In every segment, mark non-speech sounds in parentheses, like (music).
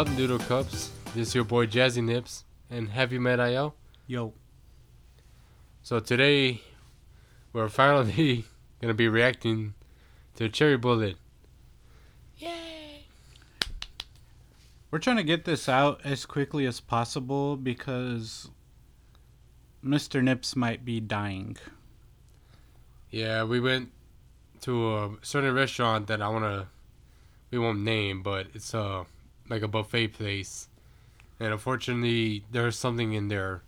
Up, Noodle Cups? This is your boy Jazzy Nips, and have you met IL? Yo. So today, we're finally (laughs) gonna be reacting to Cherry Bullet. Yay! We're trying to get this out as quickly as possible because Mr. Nips might be dying. Yeah, we went to a certain restaurant that I wanna, we won't name, but it's uh like a buffet place, and unfortunately, there's something in their,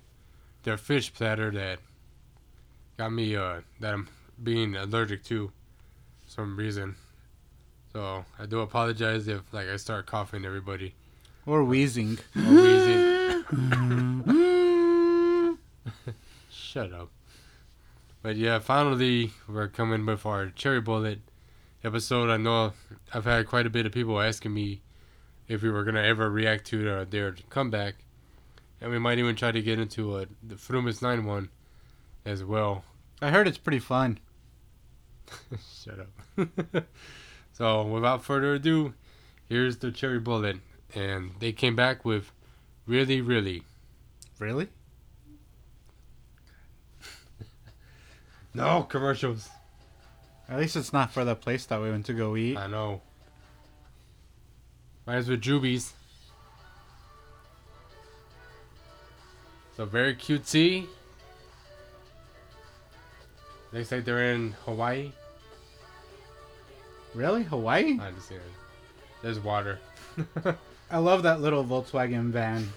their fish platter that got me uh that I'm being allergic to, some reason. So I do apologize if like I start coughing everybody Or wheezing. or wheezing. (laughs) Shut up. But yeah, finally we're coming with our cherry bullet episode. I know I've had quite a bit of people asking me if we were gonna ever react to their, their comeback, and we might even try to get into uh, the Fromis Nine one as well. I heard it's pretty fun. (laughs) Shut up. (laughs) so without further ado, here's the cherry bullet, and they came back with really, really Really? (laughs) no commercials. At least it's not for the place that we went to go eat. I know. Mine's with Jubies. So very cutesy. Looks like they're in Hawaii. Really? Hawaii? I understand. There's water. (laughs) I love that little Volkswagen van.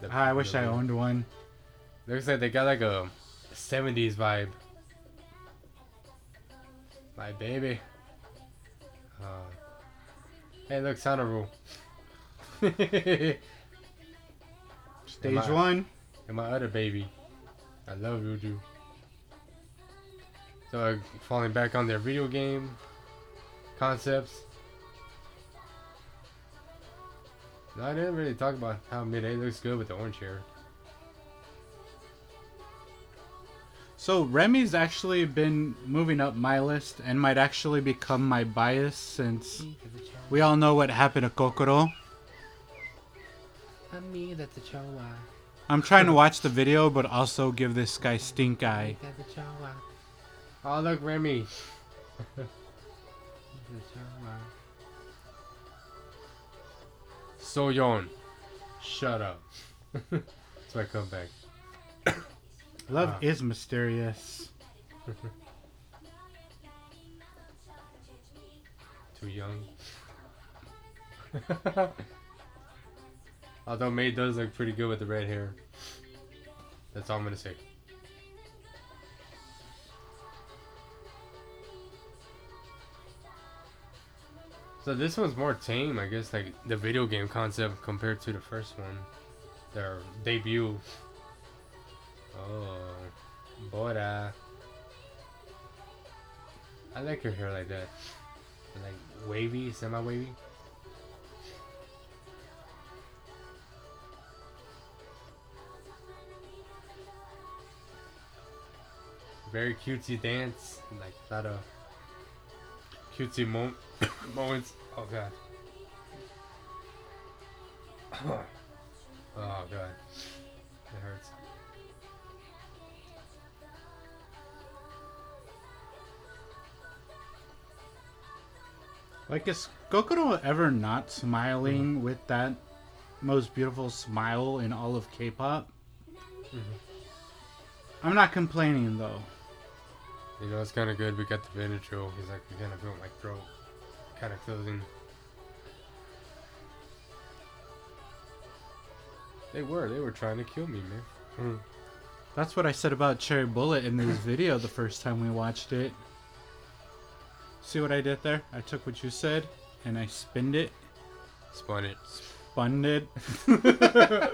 The- Ah, I wish I owned one. Looks like they got like a 70s vibe. My baby. Uh, hey, look, sound rule. (laughs) Stage Am I- one. and my other baby. I love Yuju. So uh, falling back on their video game concepts. No, I didn't really talk about how mid A looks good with the orange hair. So Remy's actually been moving up my list and might actually become my bias since we all know what happened to Kokoro. me, that's a chihuahua. I'm trying to watch the video but also give this guy stink eye. That's a chihuahua. Oh, look, Remy. (laughs) so Soyeon, shut up. (laughs) That's my comeback. Love is mysterious. (laughs) Too young. (laughs) Although May does look pretty good with the red hair. That's all I'm gonna say. So this one's more tame, I guess, like the video game concept compared to the first one. Their debut. Oh, Bora. I like her hair like that. Like wavy, semi wavy. Very cutesy dance, like a lot of cutesy mo- (coughs) moments. Oh god. (coughs) oh god. It hurts. Like is Kokoro ever not smiling mm. with that most beautiful smile in all of K-pop? Mm-hmm. I'm not complaining though. You know, it's kind of good. We got the Benadryl. He's like, kind of feel my throat kind of closing. They were. They were trying to kill me, man. Mm. That's what I said about Cherry Bullet in this video the first time we watched it. See what I did there? I took what you said and I spinned it, Spun it. spun it. (laughs)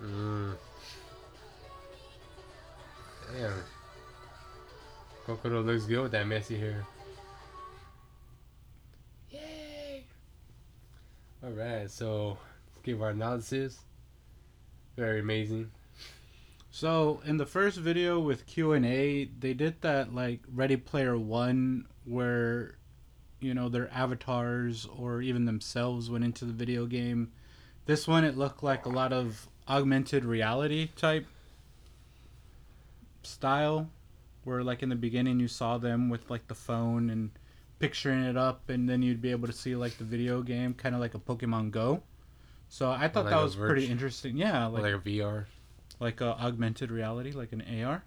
Mm. Damn. Kokoro looks good with that messy hair. Yay! Alright, so let's give our analysis. Very amazing. So in the first video with Q and A, they did that like Ready Player One where you know, their avatars or even themselves went into the video game. This one, it looked like a lot of augmented reality type style, where like in the beginning you saw them with like the phone and picturing it up, and then you'd be able to see like the video game, kind of like a Pokemon Go. So I thought Like that was pretty interesting. Yeah, like like a VR. Like a augmented reality, like an AR.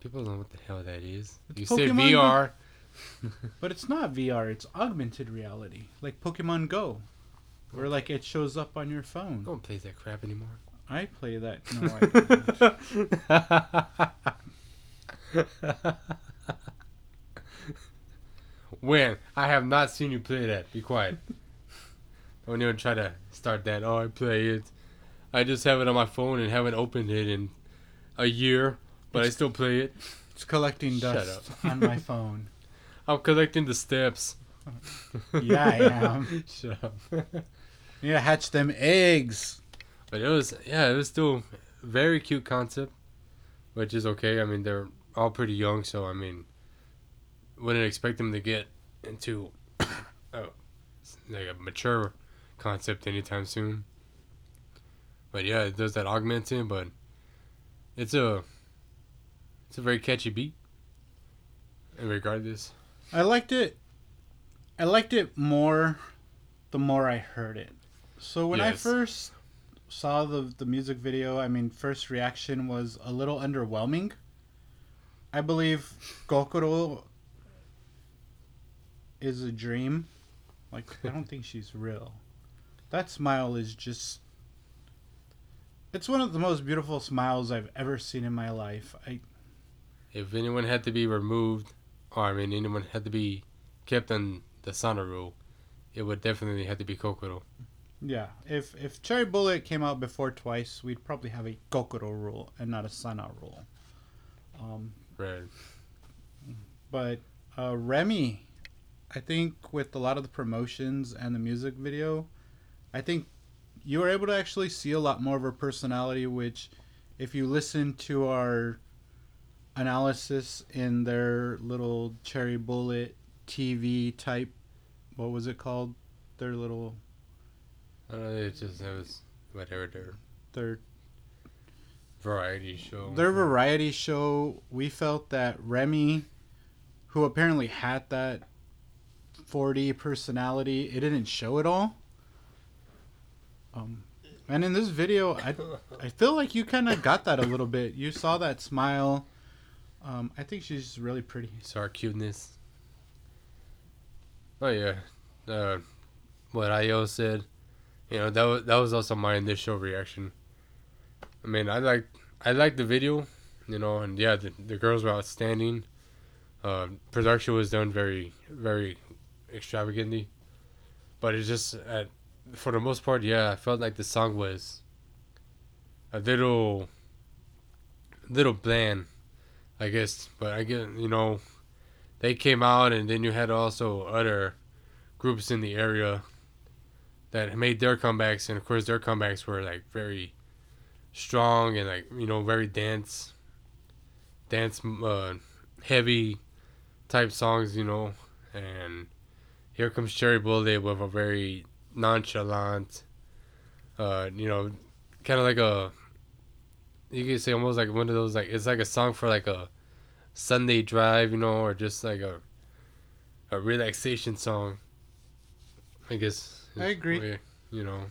People don't know what the hell that is. It's you say Pokemon VR. (laughs) (laughs) But it's not VR, it's augmented reality. Like Pokemon Go. Where like it shows up on your phone. Don't play that crap anymore. I play that. No, I don't. (laughs) when I have not seen you play that. Be quiet. Don't even try to start that. Oh, I play it. I just have it on my phone and haven't opened it in a year, but I still play it. It's collecting dust on my phone. (laughs) (laughs) I'm collecting the steps. Yeah, I am. (laughs) Shut up. You gotta hatch them eggs. But it was yeah, it was still very cute concept, which is okay. I mean, they're all pretty young, so I mean, wouldn't expect them to get into (coughs) oh, like a mature concept anytime soon. But yeah, it does that augmenting, but it's a it's a very catchy beat. And regardless, I liked it. I liked it more the more I heard it. So when I first saw the the music video, I mean, first reaction was a little underwhelming. I believe Kokoro is a dream. Like I don't think she's real. That smile is just it's one of the most beautiful smiles I've ever seen in my life. I if anyone had to be removed, or I mean, anyone had to be kept on the Sana rule, it would definitely have to be Kokoro. Yeah, if if Cherry Bullet came out before twice, we'd probably have a Kokoro rule and not a Sana rule. Um, Right. but uh, Remy, I think with a lot of the promotions and the music video, I think you were able to actually see a lot more of her personality. Which, if you listen to our analysis in their little Cherry Bullet TV type, what was it called? Their little I don't know, it just it was whatever their their variety show. their variety show, we felt that Remy, who apparently had that 4D personality, it didn't show it all. Um, and in this video, I I feel like you kind of got that a little bit. You saw that smile. Um, I think she's really pretty. Our cuteness. Oh yeah, uh, what Io said, you know that was that was also my initial reaction. I mean, I like I liked the video, you know, and yeah, the, the girls were outstanding. Uh, production was done very very extravagantly, but it's just at for the most part, yeah, I felt like the song was a little little bland, I guess. But I get you know they came out, and then you had also other groups in the area that made their comebacks, and of course their comebacks were like very strong and like you know very dance, dance uh, heavy type songs, you know. And here comes Cherry Bullet with a very nonchalant, uh, you know, kind of like a you could say almost like one of those like it's like a song for like a Sunday drive, you know, or just like a a relaxation song. I guess. I agree. way, you know,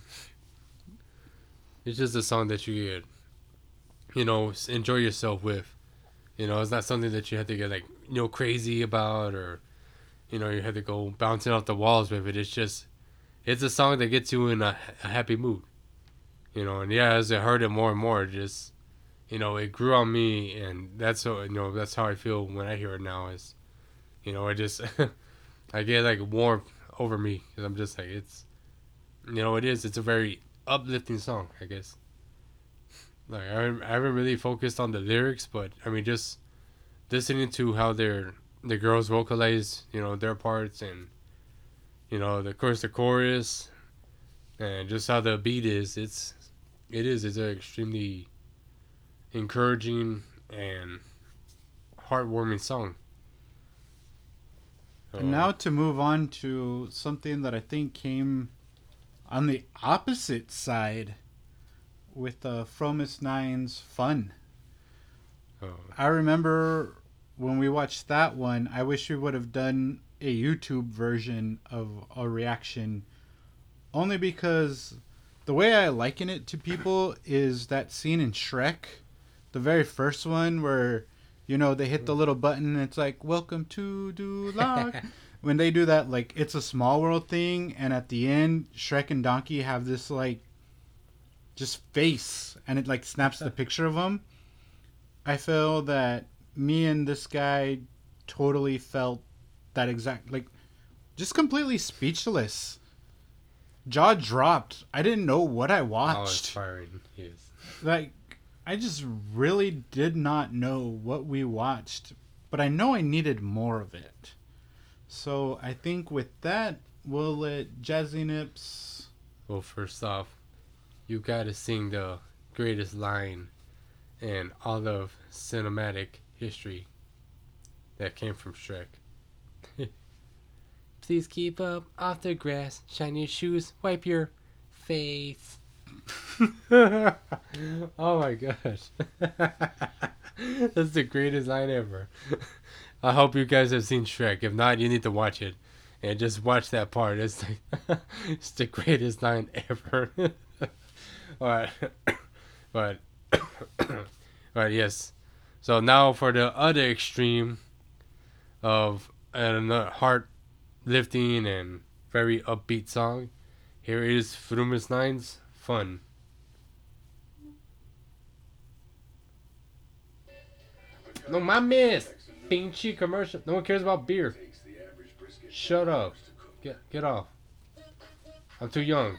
it's just a song that you could, you know, enjoy yourself with. You know, it's not something that you have to get like you know crazy about or, you know, you have to go bouncing off the walls with it. It's just, it's a song that gets you in a, a happy mood. You know, and yeah, as I heard it more and more, just you know, it grew on me, and that's how you know that's how I feel when I hear it now. Is, you know, I just (laughs) I get like warmth over me because I'm just like it's, you know, it is. It's a very uplifting song, I guess. Like I, I haven't really focused on the lyrics, but I mean, just listening to how their the girls vocalize, you know, their parts, and you know, the, of course, the chorus, and just how the beat is. It's it is. It's an extremely encouraging and heartwarming song. And now to move on to something that I think came on the opposite side with uh, Fromis Nine's Fun. Oh, I remember when we watched that one, I wish we would have done a YouTube version of a reaction only because the way I liken it to people is that scene in Shrek, the very first one where you know they hit the little button and it's like welcome to Duloc. (laughs) when they do that like it's a small world thing and at the end Shrek and Donkey have this like just face and it like snaps the picture of them. I feel that me and this guy totally felt that exact like just completely speechless. Jaw dropped. I didn't know what I oh, watched. inspiring he is. Like I just really did not know what we watched, but I know I needed more of it. So I think with that we'll let Jazzy Nips Well, first off, you gotta sing the greatest line in all of cinematic history that came from Shrek. Please keep up off the grass, shine your shoes, wipe your face. (laughs) oh my gosh. (laughs) That's the greatest line ever. (laughs) I hope you guys have seen Shrek. If not, you need to watch it. And just watch that part. It's like it's the greatest line ever. Alright. (coughs) but (coughs) Alright, yes. So now for the other extreme of a heart lifting and very upbeat song. Here is Fromis Nine's Fun. No mames! Pinche commercial. No one cares about beer. Shut up. Get get off. I'm too young.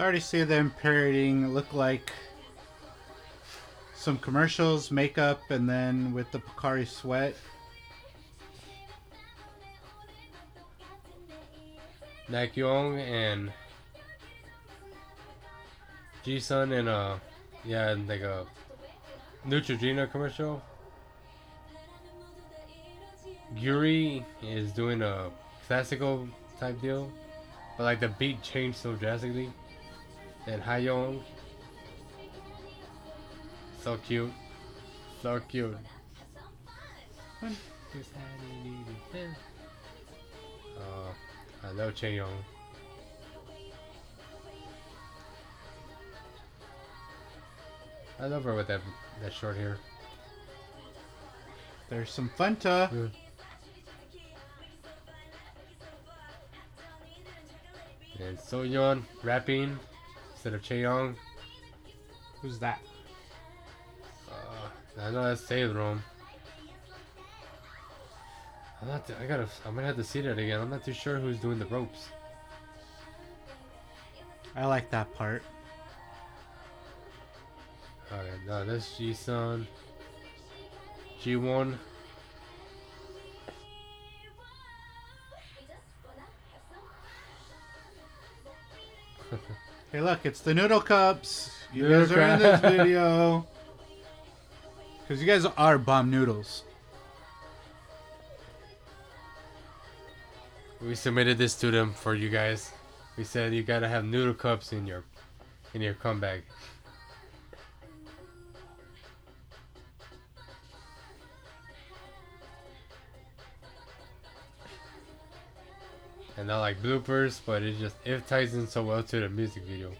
Sorry to see them parodying look like some commercials, makeup, and then with the Pocari sweat. Nagyung and Jisun in a yeah, in like a Neutrogena commercial. Yuri is doing a classical type deal, but like the beat changed so drastically. And Hayoung, so cute, so cute. Uh, I love Chaeyoung. I love her with that that short hair. There's some Fanta. Yeah. And Soyeon rapping instead of Cheong. Who's that? Uh, I know that's Saerom. I'm not. I gotta. I'm gonna have to see that again. I'm not too sure who's doing the ropes. I like that part. Alright, no, that's Jisun. G1. (laughs) Hey, look, it's the Noodle Cups. You Noodle guys are in this (laughs) video. Because you guys are bomb noodles. We submitted this to them for you guys. We said you gotta have noodle cups in your in your comeback. And not like bloopers, but it just it ties in so well to the music video.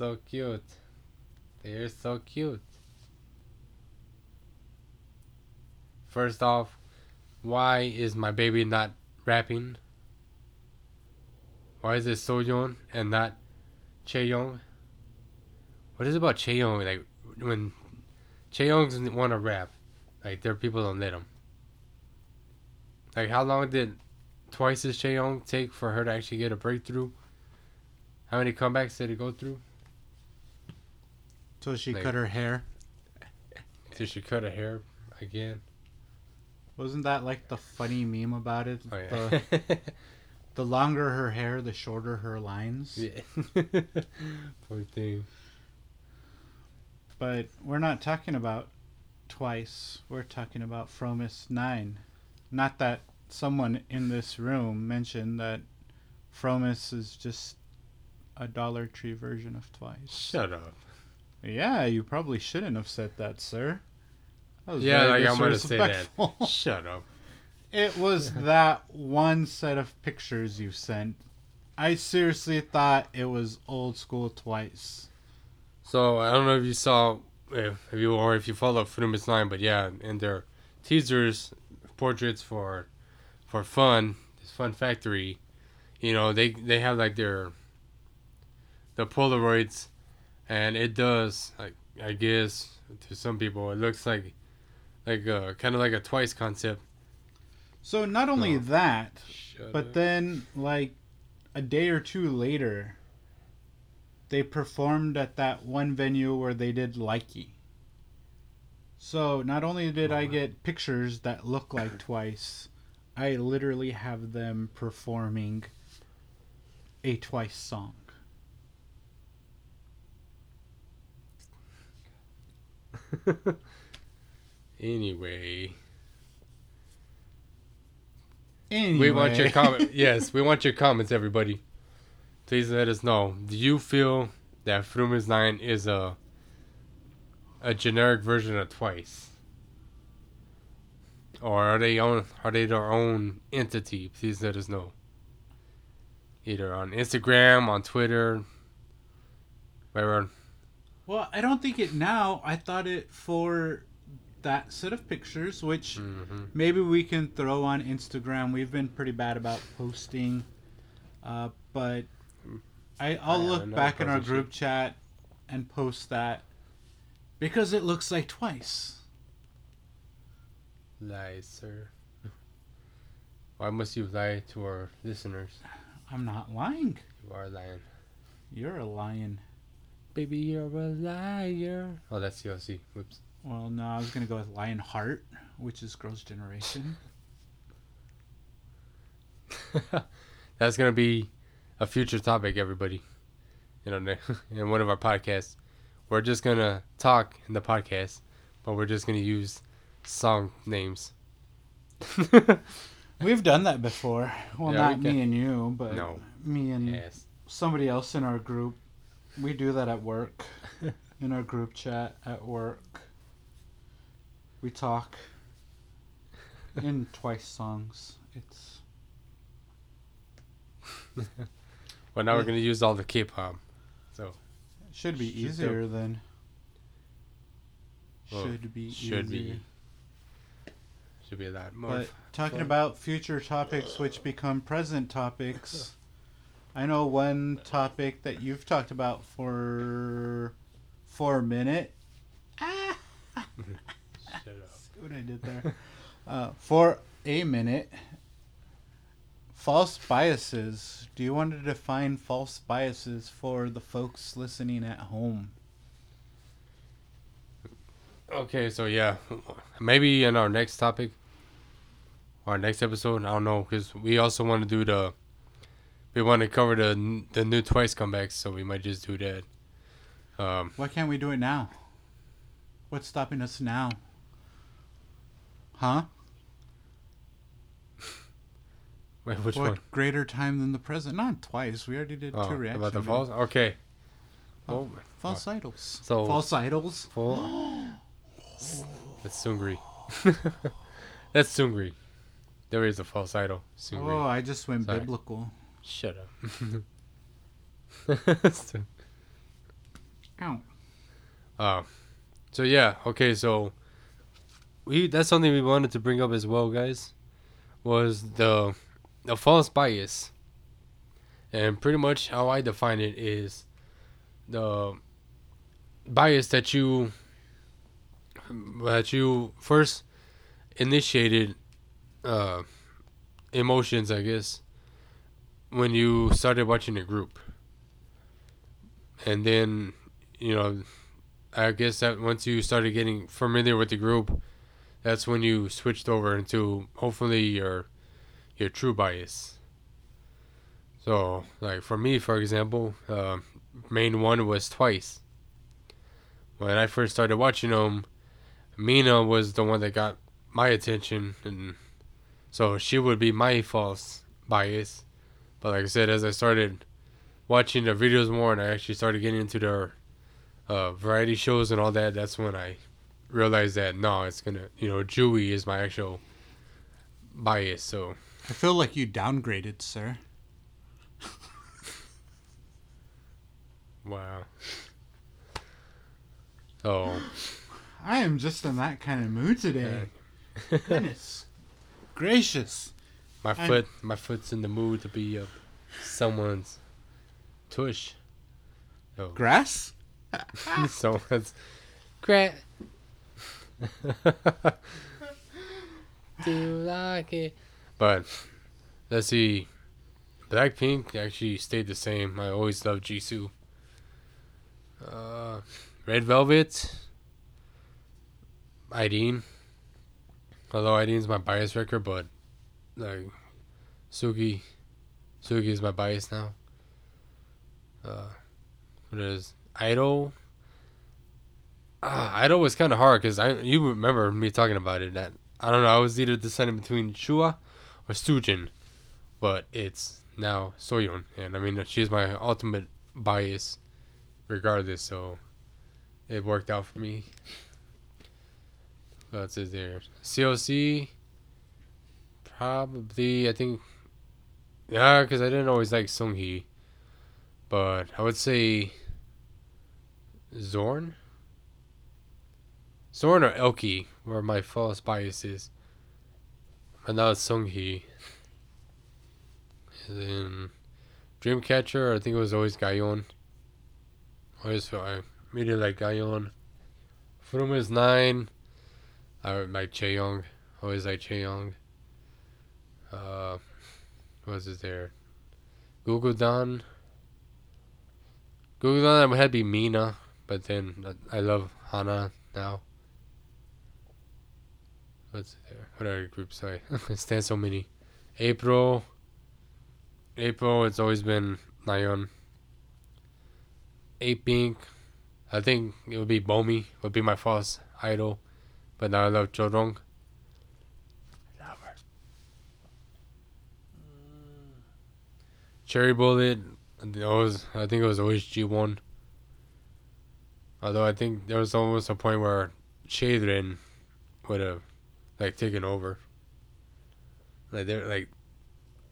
So cute. They're so cute. First off, why is my baby not rapping? Why is it Soyeon and not Chaeyoung? What is it about Chaeyoung? Like when Chaeyoung want to rap, like there are people don't let him. Like how long did twice as Chaeyoung take for her to actually get a breakthrough? How many comebacks did it go through? So she Like- cut her hair. Did she cut her hair again? Wasn't that like the funny meme about it? Oh the, the longer her hair, the shorter her lines. yeah. (laughs) Poor thing. But we're not talking about twice. We're talking about Fromis 9. Not that someone in this room mentioned that Fromis is just a Dollar Tree version of Twice. Shut up. Yeah, you probably shouldn't have said that, sir. That was Yeah, like I'm gonna say that. (laughs) (laughs) Shut up. It was (laughs) that one set of pictures you sent. I seriously thought it was old school twice. So I don't know if you saw, if, if you or if you follow Fromis Nine, but yeah, in their teasers, portraits for, for fun, this Fun Factory, you know they they have like their, the Polaroids, and it does like I guess to some people it looks like, like uh kind of like a Twice concept. So not only Oh. that, but up. then like a day or two later, they performed at that one venue where they did Likey. So not only did I Oh. get pictures that look like Twice, I literally have them performing a Twice song. Anyway. (laughs) Anyway, We want your (laughs) comment. yes, we want your comments, everybody. Please let us know. Do you feel that Fromis Nine is a a generic version of Twice, or are they own are they their own entity? Please let us know. Either on Instagram, on Twitter, wherever. Well, I don't think it now. I thought it for that set of pictures, which hmm maybe we can throw on Instagram. We've been pretty bad about posting, uh, but I, I'll I look back in our group chat and post that because it looks like twice. Lie, sir. Why must you lie to our listeners? I'm not lying. You are lying. You're a lion. Baby, you're a liar. Oh, that's CLC. Whoops. Well, no, I was gonna go with Lion Heart, which is Girls' Generation. (laughs) that's gonna be a future topic, everybody. You know, (laughs) in one of our podcasts, we're just gonna talk in the podcast, but we're just gonna use song names. (laughs) We've done that before. Well, Yeah, not can- me and you, but No. me and yes. somebody else in our group. We do that at work, (laughs) in our group chat at work. We talk in (laughs) twice songs. It's (laughs) Well, now we're gonna use all the K-pop. So. Should be Should easier than. Well, Should be should easier. be. Should be lot more. But talking fun. about future topics which become present topics, I know one topic that you've talked about for for a minute. Ah, (laughs) Shut up. see what I did there. uh, for a minute. False biases. Do you want to define false biases for the folks listening at home? Okay, so yeah, maybe in our next topic, our next episode, I don't know, because we also want to do the, we want to cover the the new Twice comebacks, so we might just do that. Um, Why can't we do it now? What's stopping us now? Huh? (laughs) wait, which what one? greater time than the present? Not twice. We already did Oh, two reactions. about the false. Okay. Oh. Oh, False idols. So- false idols. full. (gasps) That's Seungri. (laughs) That's Seungri. There is a false idol. Seungri. Oh, I just went Sorry. biblical. Shut up. (laughs) (laughs) Ow. Uh, so yeah, okay, so we that's something we wanted to bring up as well, guys. Was the the false bias, and pretty much how I define it is the bias that you that you first initiated uh, emotions, I guess, when you started watching a group, and then you know I guess that once you started getting familiar with the group, that's when you switched over into hopefully your your true bias. So, like for me, for example, uh, main one was twice. When I first started watching them, Mina was the one that got my attention, and so she would be my false bias. But like I said, as I started watching the videos more, and I actually started getting into their uh, variety shows and all that, that's when I realized that no, it's gonna, you know, Tzuyu is my actual bias. So I feel like you downgraded, sir. wow. Oh, I am just in that kind of mood today. (laughs) Goodness gracious. My I- foot, my foot's in the mood to be uh, someone's tush. Oh, Grass? (laughs) someone's crap. Do you like it? But let's see. Blackpink actually stayed the same. I always loved Jisoo. Uh, Red Velvet. Irene. Although Irene's my bias record, but like Seulgi, Seulgi is my bias now. Uh, what is Idol? Ah, Idol was kind of hard because I you remember me talking about it. That I don't know. I was either deciding between Shua or Sujin, but it's now Soyeon, and I mean she's my ultimate bias, regardless. So it worked out for me. What's it there? CLC. Probably I think. Yeah, because I didn't always like Seunghee, but I would say Sorn. Sorn or Elkie were my false biases. But now it's Seunghee. And then Dreamcatcher, I think it was always Gahyeon. Always felt I really like Gahyeon. From is nine. I would like Chaeyoung. Always like Chaeyoung. Uh, what was it there? Gugudan. Google Don I had to be Mina, but then I I love Hana now. What's there? What other groups? (laughs) I stand so many. April. April. It's always been Nayeon. Apink. I think it would be Bomi. Would be my false idol, but now I love Chorong. Love her. Cherry Bullet. It was, I think it was always G one. Although I think there was almost a point where Chaerin would have like taken over. Like they're like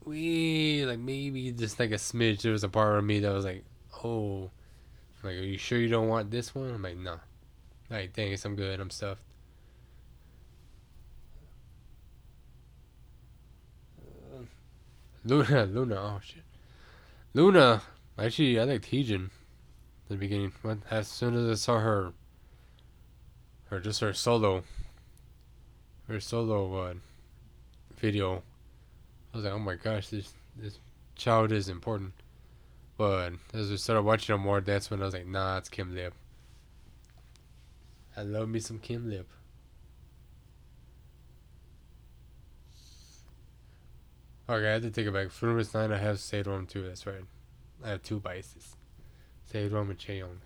we like maybe just like a smidge. There was a part of me that was like, oh, like are you sure you don't want this one? I'm like, nah. Like thanks, I'm good. I'm stuffed. Uh, Loona, Loona, oh shit. Loona, actually, I liked Heejin the beginning. When, as soon as I saw her, her just her solo, her solo uh, video, I was like, oh my gosh, this this child is important. But as we started watching her more, that's when I was like, nah, it's Kim Lip. I love me some Kim Lip. Okay, I have to take it back. Fromis 9, I have Saerom too, that's right. I have two biases. Saerom and Cheong.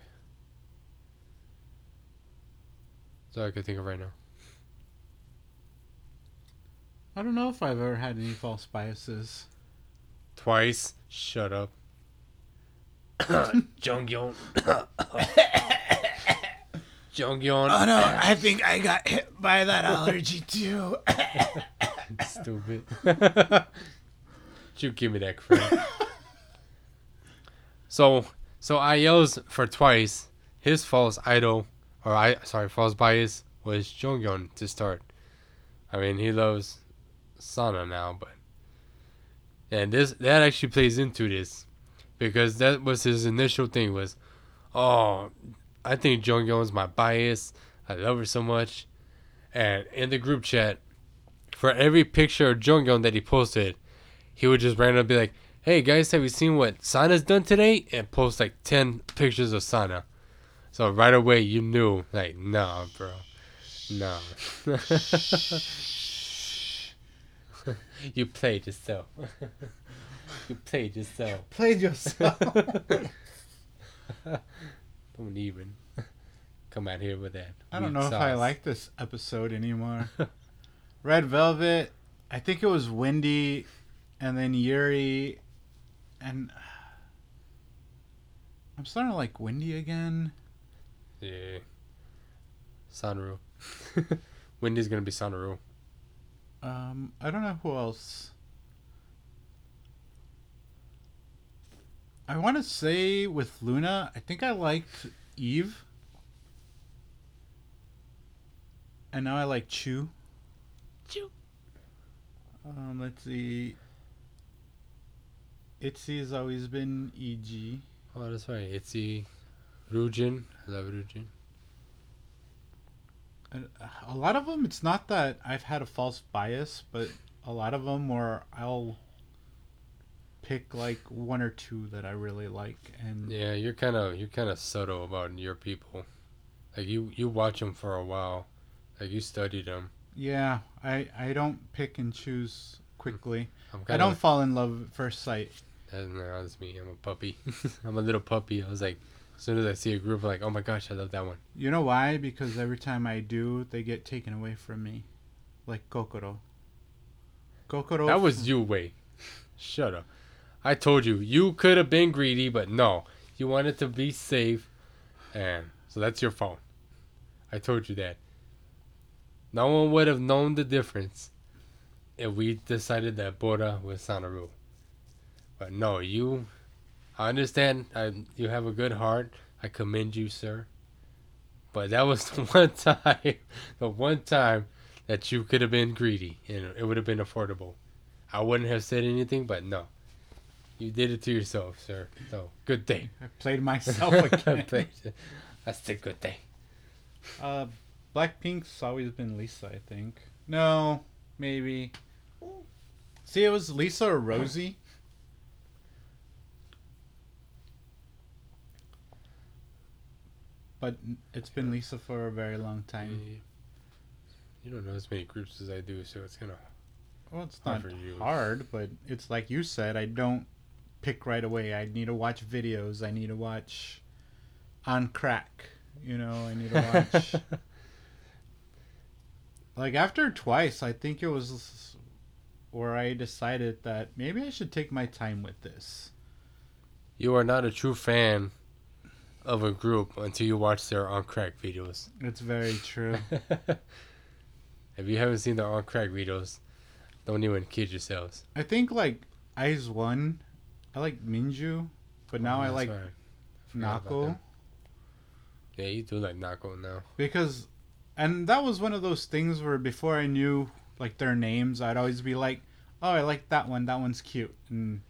That's all I can think of right now. I don't know if I've ever had any false biases. Twice? Shut up. (coughs) Jeongyeon. (coughs) Jeongyeon. Oh no, I think I got hit by that allergy too. (laughs) Stupid. (laughs) you give me that crap. (laughs) so, so I yells for twice, his false idol, or I sorry, false bias was Jeongyeon to start. I mean, he loves Sana now, but and this that actually plays into this because that was his initial thing was, oh, I think Jeongyeon's my bias. I love her so much, and in the group chat, for every picture of Jonghyun that he posted, he would just randomly be like, "Hey guys, have you seen what Sana's done today?" and post like ten pictures of Sana. So right away you knew, like, nah, bro, nah. (laughs) (laughs) you played yourself. you played yourself. Played (laughs) yourself. Don't even come out here with that. I don't know weird if I like this episode anymore. Red Velvet. I think it was Wendy, and then Yuri, and (sighs) I'm starting to like Wendy again. Yeah. Sanru. (laughs) Wendy's gonna be Sanru. Um, I don't know who else. I want to say with Loona, I think I liked Yves. And now I like Chuu. Chuu. Um, let's see. Itzy has always been Yeji. Oh, that's right. Itzy, Ryujin. I love Ryujin. And uh, A lot of them, it's not that I've had a false bias, but a lot of them where I'll pick like one or two that I really like, and Yeah, you're kind of you're kind of subtle about your people. Like you you watch them for a while, like you study them. Yeah, I I don't pick and choose quickly. I don't fall in love at first sight. That's, no, that's me. I'm a puppy. (laughs) I'm a little puppy. I was like, as soon as I see a group, I'm like, oh my gosh, I love that one. You know why? Because every time I do, they get taken away from me, like Kokoro. Kokoro. That was you, way. Shut up. I told you you could have been greedy, but no, you wanted to be safe, and so that's your fault. I told you that. No one would have known the difference if we decided that Bora was Sanaru. But no, you. I understand. I, you have a good heart. I commend you, sir. But that was (laughs) the one time, the one time that you could have been greedy and it would have been affordable. I wouldn't have said anything, but no. You did it to yourself, sir. So, good day. I played myself (laughs) again. That's a good day. uh, Blackpink's always been Lisa, I think. No, maybe. See, it was Lisa or Rosé. But it's been Lisa for a very long time. You don't know as many groups as I do, so it's gonna. Well, it's not for you. hard, but it's like you said, I don't pick right away. I need to watch videos. I need to watch on crack. You know, I need to watch. (laughs) like after twice, I think it was where I decided that maybe I should take my time with this. You are not a true fan of a group until you watch their on crack videos. It's very true. (laughs) if you haven't seen their on crack videos, don't even kid yourselves. I think like IZ*ONE, I like Minju, but now Oh, I like right. Nako. Yeah, you do like Nako now. because and that was one of those things where before I knew like their names, I'd always be like, "Oh, I like that one. That one's cute," and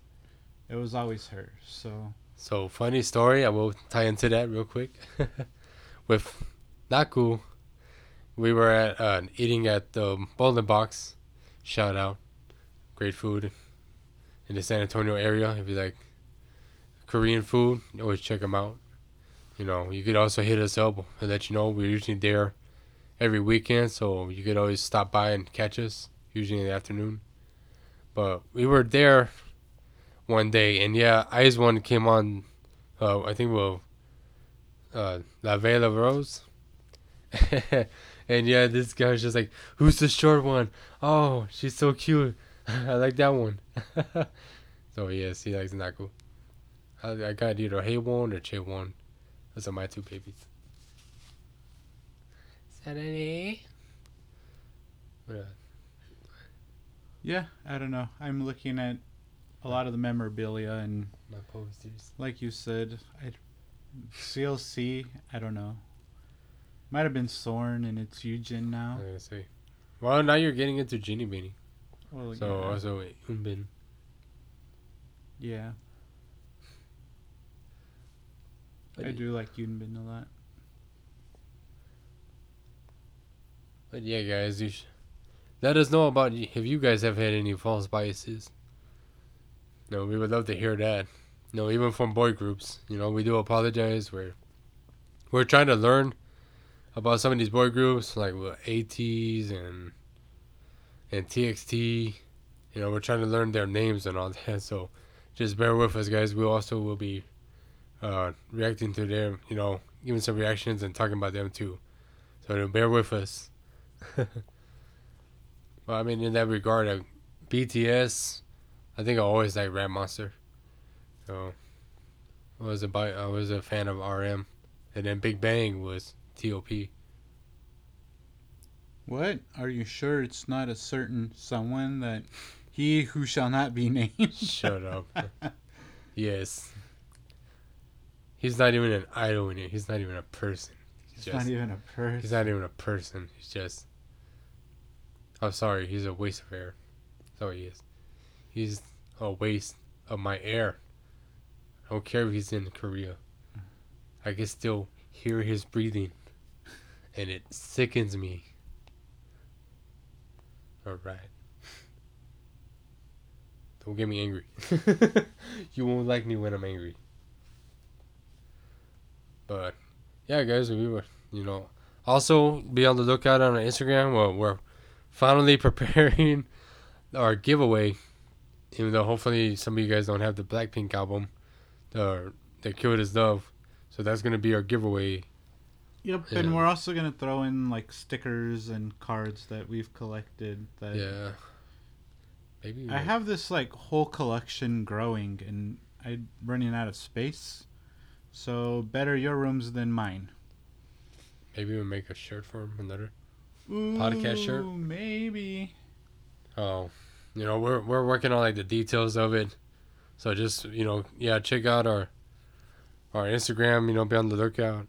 it was always her. So So funny story. I will tie into that real quick. (laughs) With Nako, we were at uh, eating at the Bowling Box. Shout out, great food in the San Antonio area. If you like Korean food, always check them out. You know, you could also hit us up and let you know we're usually there every weekend, so you could always stop by and catch us. Usually in the afternoon. But we were there one day, and yeah, IZ*ONE came on. Uh, I think well, uh, La Vie en Rose. (laughs) and yeah, this guy was just like, "Who's the short one? Oh, she's so cute. (laughs) I like that one." (laughs) so yes, he likes Nako. I, I got either Hyewon or Chaewon. Those are my two babies. Saturday. What, yeah, I don't know. I'm looking at a lot of the memorabilia, and my posters. like you said, I CLC, I don't know. Might have been Sorn and it's Eugen now. I'm gonna say. Well, now you're getting into Ginny Beanie. Well, So yeah. also Eunbin. yeah. But, I do like Eunbin a lot. but yeah, guys, you sh- let us know about y- if you guys have had any false biases. No, we would love to hear that. No, even from boy groups. You know, we do apologize. We're we're trying to learn about some of these boy groups, like ATEEZ and and TXT. You know, we're trying to learn their names and all (laughs) that. So just bear with us, guys. We also will be uh, reacting to them. You know, giving some reactions and talking about them too. So bear with us. (laughs) well, I mean, in that regard, uh, BTS, I think I always like Rap Monster. So I was a bi- I was a fan of RM, and then Big Bang was Top. What? Are you sure it's not a certain someone that he who shall not be (laughs) named? Shut up. (laughs) yes. He's not even an idol in it. He's not even a person. He's Just- not even a person. He's not even a person. He's just. I'm sorry. He's a waste of air. That's all he is. He's a waste of my air. I don't care if he's in Korea. I can still hear his breathing, and it sickens me. All right. Don't get me angry. (laughs) you won't like me when I'm angry. But yeah, guys, we were, you know, also be on the lookout on our Instagram. Well, we're finally (laughs) preparing our giveaway. Even though hopefully some of you guys don't have the Blackpink album, the the Kill This Love, so that's gonna be our giveaway. Yep, Yeah. and we're also gonna throw in like stickers and cards that we've collected. That Yeah. Maybe I have this like whole collection growing, and I'm running out of space. So better your rooms than mine. maybe we'll make a shirt for him another. Podcast shirt? Maybe. Oh, you know, we're we're working on like the details of it. So just you know, yeah, check out our our Instagram. You know, be on the lookout.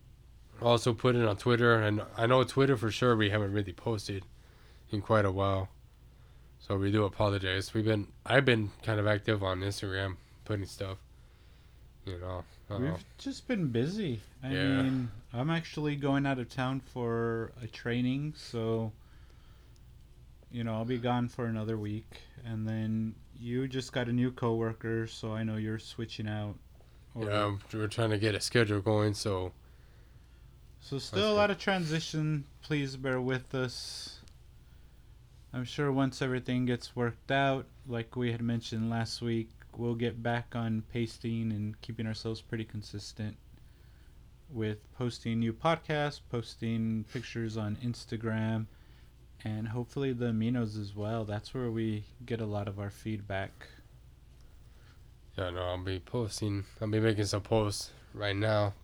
Also put it on Twitter, and I know Twitter for sure we haven't really posted in quite a while. So we do apologize. We've been I've been kind of active on Instagram, putting stuff. You know, uh, We've just been busy. I Yeah. mean, I'm actually going out of town for a training, so you know, I'll be gone for another week and then you just got a new coworker, so I know you're switching out. or- yeah, we're trying to get a schedule going. So So still a lot of transition. Please bear with us. I'm sure once everything gets worked out, like we had mentioned last week, we'll get back on pasting and keeping ourselves pretty consistent with posting new podcasts, posting pictures on Instagram, and hopefully the Minos as well. That's where we get a lot of our feedback. Yeah, no, I'll be posting. I'll be making some posts right now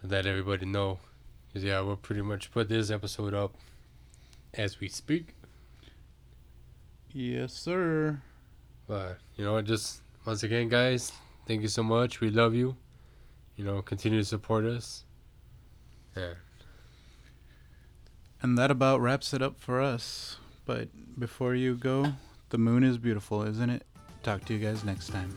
to let everybody know. Cause yeah, we'll pretty much put this episode up as we speak. Yes, sir. But you know, just once again, guys, thank you so much. We love you. You know, continue to support us. Yeah, And that about wraps it up for us. But before you go, the moon is beautiful, isn't it? Talk to you guys next time.